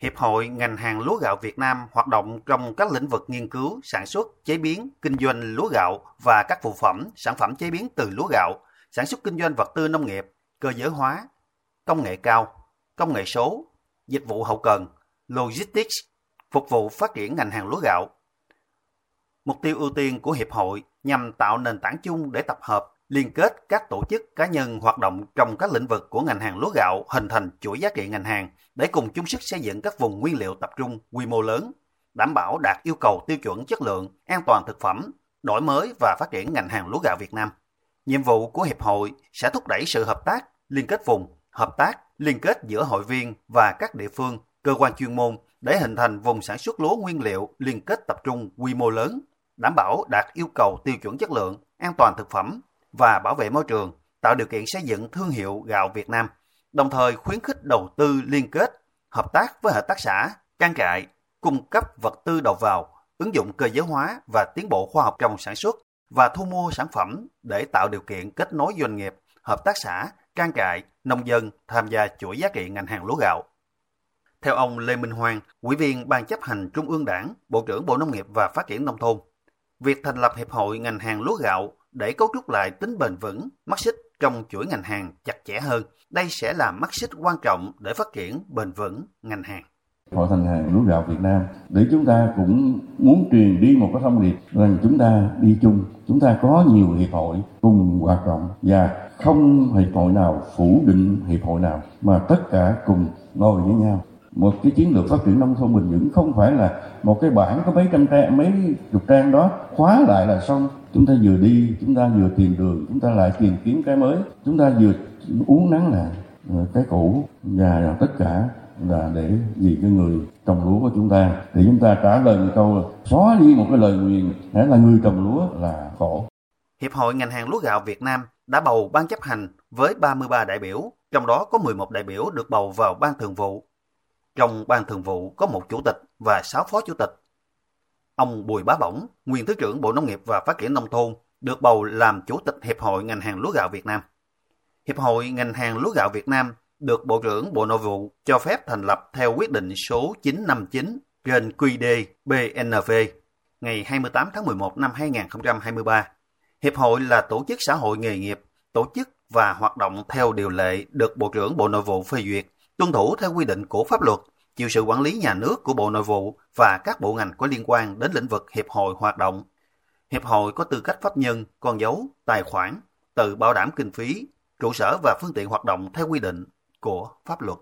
Hiệp hội ngành hàng lúa gạo Việt Nam hoạt động trong các lĩnh vực nghiên cứu, sản xuất, chế biến, kinh doanh lúa gạo và các phụ phẩm, sản phẩm chế biến từ lúa gạo, sản xuất kinh doanh vật tư nông nghiệp, cơ giới hóa, công nghệ cao, công nghệ số, dịch vụ hậu cần, logistics, phục vụ phát triển ngành hàng lúa gạo. Mục tiêu ưu tiên của Hiệp hội nhằm tạo nền tảng chung để tập hợp, liên kết các tổ chức cá nhân hoạt động trong các lĩnh vực của ngành hàng lúa gạo hình thành chuỗi giá trị ngành hàng để cùng chung sức xây dựng các vùng nguyên liệu tập trung quy mô lớn, đảm bảo đạt yêu cầu tiêu chuẩn chất lượng, an toàn thực phẩm, đổi mới và phát triển ngành hàng lúa gạo Việt Nam. Nhiệm vụ của Hiệp hội sẽ thúc đẩy sự hợp tác, liên kết vùng, hợp tác, liên kết giữa hội viên và các địa phương, cơ quan chuyên môn để hình thành vùng sản xuất lúa nguyên liệu liên kết tập trung quy mô lớn, đảm bảo đạt yêu cầu tiêu chuẩn chất lượng, an toàn thực phẩm và bảo vệ môi trường, tạo điều kiện xây dựng thương hiệu gạo Việt Nam, đồng thời khuyến khích đầu tư liên kết, hợp tác với hợp tác xã, trang trại, cung cấp vật tư đầu vào, ứng dụng cơ giới hóa và tiến bộ khoa học trong sản xuất và thu mua sản phẩm để tạo điều kiện kết nối doanh nghiệp, hợp tác xã, trang trại, nông dân tham gia chuỗi giá trị ngành hàng lúa gạo. Theo ông Lê Minh Hoàng, Ủy viên Ban chấp hành Trung ương Đảng, Bộ trưởng Bộ Nông nghiệp và Phát triển Nông thôn, việc thành lập Hiệp hội ngành hàng lúa gạo để cấu trúc lại tính bền vững, mắt xích trong chuỗi ngành hàng chặt chẽ hơn. Đây sẽ là mắt xích quan trọng để phát triển bền vững ngành hàng. Hội thành hàng lúa gạo Việt Nam để chúng ta cũng muốn truyền đi một cái thông điệp rằng chúng ta đi chung, chúng ta có nhiều hiệp hội cùng hoạt động và không hiệp hội nào phủ định hiệp hội nào mà tất cả cùng ngồi với nhau một cái chiến lược phát triển nông thôn bền vững không phải là một cái bản có mấy trăm trang mấy chục trang đó khóa lại là xong chúng ta vừa đi chúng ta vừa tìm đường chúng ta lại tìm kiếm cái mới chúng ta vừa uống nắng là ờ, cái cũ và tất cả là để vì cái người trồng lúa của chúng ta thì chúng ta trả lời một câu là xóa đi một cái lời nguyền hãy là người trồng lúa là khổ Hiệp hội ngành hàng lúa gạo Việt Nam đã bầu ban chấp hành với 33 đại biểu, trong đó có 11 đại biểu được bầu vào ban thường vụ. Trong ban thường vụ có một chủ tịch và 6 phó chủ tịch. Ông Bùi Bá Bổng, nguyên Thứ trưởng Bộ Nông nghiệp và Phát triển Nông thôn, được bầu làm chủ tịch Hiệp hội ngành hàng lúa gạo Việt Nam. Hiệp hội ngành hàng lúa gạo Việt Nam được Bộ trưởng Bộ Nội vụ cho phép thành lập theo quyết định số 959 trên QD BNV ngày 28 tháng 11 năm 2023. Hiệp hội là tổ chức xã hội nghề nghiệp, tổ chức và hoạt động theo điều lệ được Bộ trưởng Bộ Nội vụ phê duyệt, tuân thủ theo quy định của pháp luật, chịu sự quản lý nhà nước của Bộ Nội vụ và các bộ ngành có liên quan đến lĩnh vực hiệp hội hoạt động. Hiệp hội có tư cách pháp nhân, con dấu, tài khoản, tự bảo đảm kinh phí, trụ sở và phương tiện hoạt động theo quy định của pháp luật.